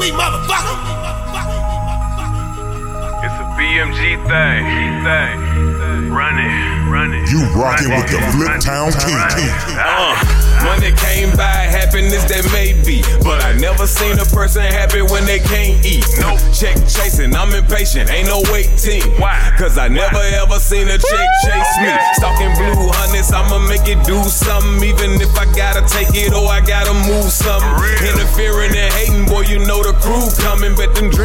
we motherfucker. It's BMG thing. thing. Run it, run it. You rockin' with the Flip Town King. Uh, money came by, happiness that may be. But I never seen a person happy when they can't eat. Nope. Check chasing, I'm impatient, ain't no waiting. Why? Cause I never ever seen a chick chase me. Stalking blue hundreds, I'ma make it do something. Even if I gotta take it or I gotta move something. Interfering and hating, boy, you know the crew coming. But them dreadheads slide down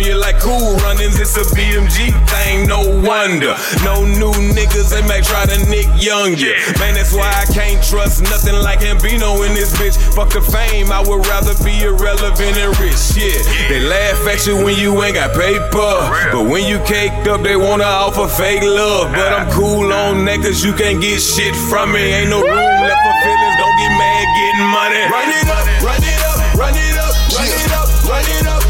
on you like cool runnings. It's a BMG thing, no wonder. No new niggas, they may try to nick young ya. Man, that's why I can't trust nothing like Ambino in this bitch. Fuck the fame, I would rather be irrelevant and rich. Yeah, they laugh at you when you ain't got paper. But when you caked up, they wanna offer fake love. But I'm cool on that, cause you can't get shit from me. Ain't no room left for feelings, don't get mad getting money. Run it up, run it up, run it up, run it up, run it up, run it up,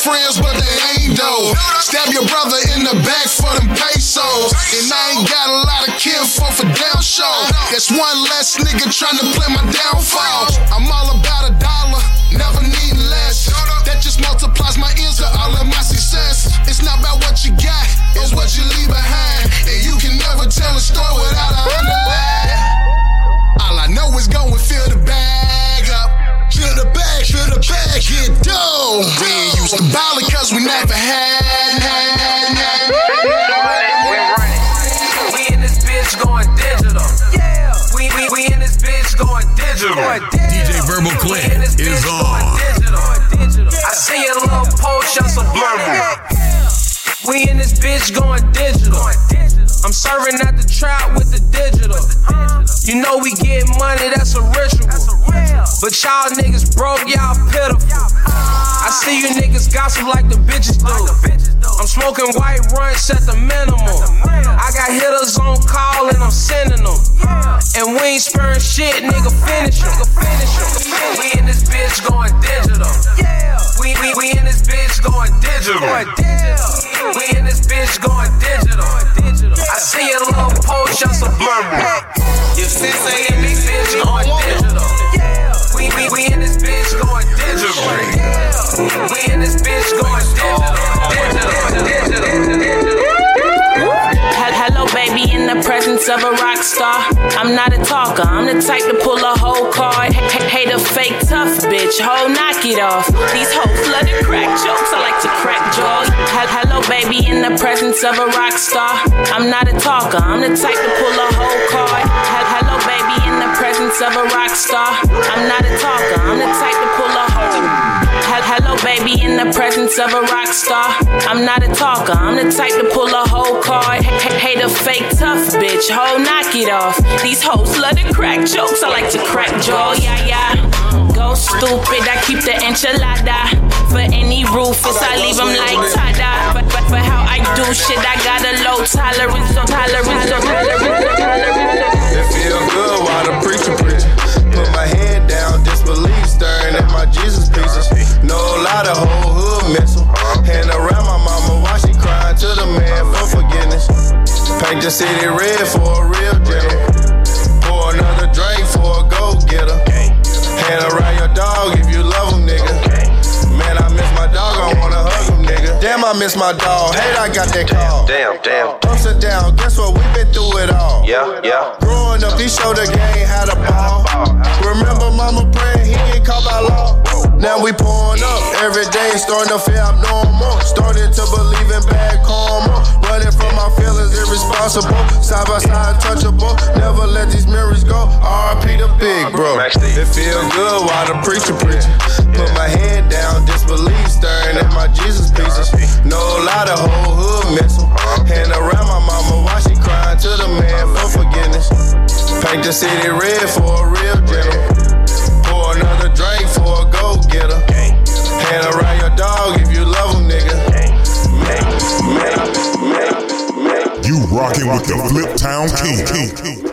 friends, but they ain't though. Stab your brother in the back for them pesos. And I ain't got a lot of kinfolk for down show. That's one less nigga trying to play my downfall. I'm all about a dollar, never need less. That just multiplies We ain't used cause we never had. had, had. We in this bitch going digital. Yeah. We, we, we in this bitch going digital. DJ Verbalklint is on. I see a little post, y'all some We in this bitch going digital. I'm serving at the trap with the digital. You know we get money, that's a ritual. But y'all niggas broke, y'all pitiful. I see you niggas gossip like the bitches do. I'm smoking white runts at the minimum. I got hitters on call and I'm sending them. And we ain't sparing shit, nigga, finish 'em. We in this bitch going digital. We, we, we in this bitch going digital. We in this bitch going digital. I see a little post, y'all some If sis ain't I'm not a talker, I'm the type to pull a whole card. Hate a fake tough bitch, ho, knock it off. These love to crack jokes, I like to crack. Hel- Hello, baby, in the presence of a rock star. I'm not a talker, I'm the type to pull a whole card. Hello, baby, in the presence of a rock star. I'm not a talker, I'm the type to pull a whole. Hello, baby, in the presence of a rock star. I'm not a talker, I'm the type to pull a whole card. Fake tough bitch, ho, knock it off. These hoes love to crack jokes, I like to crack jaw, yeah, yeah. Go stupid, I keep the enchilada. For any Rufus, I leave them like Tada. But, but for how I do shit, I got a low tolerance, so tolerance, so tolerance, so tolerance. It feel good while the preacher preaching. I miss my dog. Hate I got that call. Damn, damn. Ups and down, guess what? We've been through it all. Yeah, yeah. Growing up, he showed the game how to ball. Remember mama praying he get caught by law. Now we pouring up every day, starting to feel abnormal. Starting to believe in bad karma. Running from my feelings, irresponsible. Side by side, touchable. Never let these mirrors go. RP the big bro. It feel good while the preacher preaching. The city red for a real gentleman. Pour another drink for a go getter. Hand around your dog if you love him, nigga. You rocking with the Flip Town King.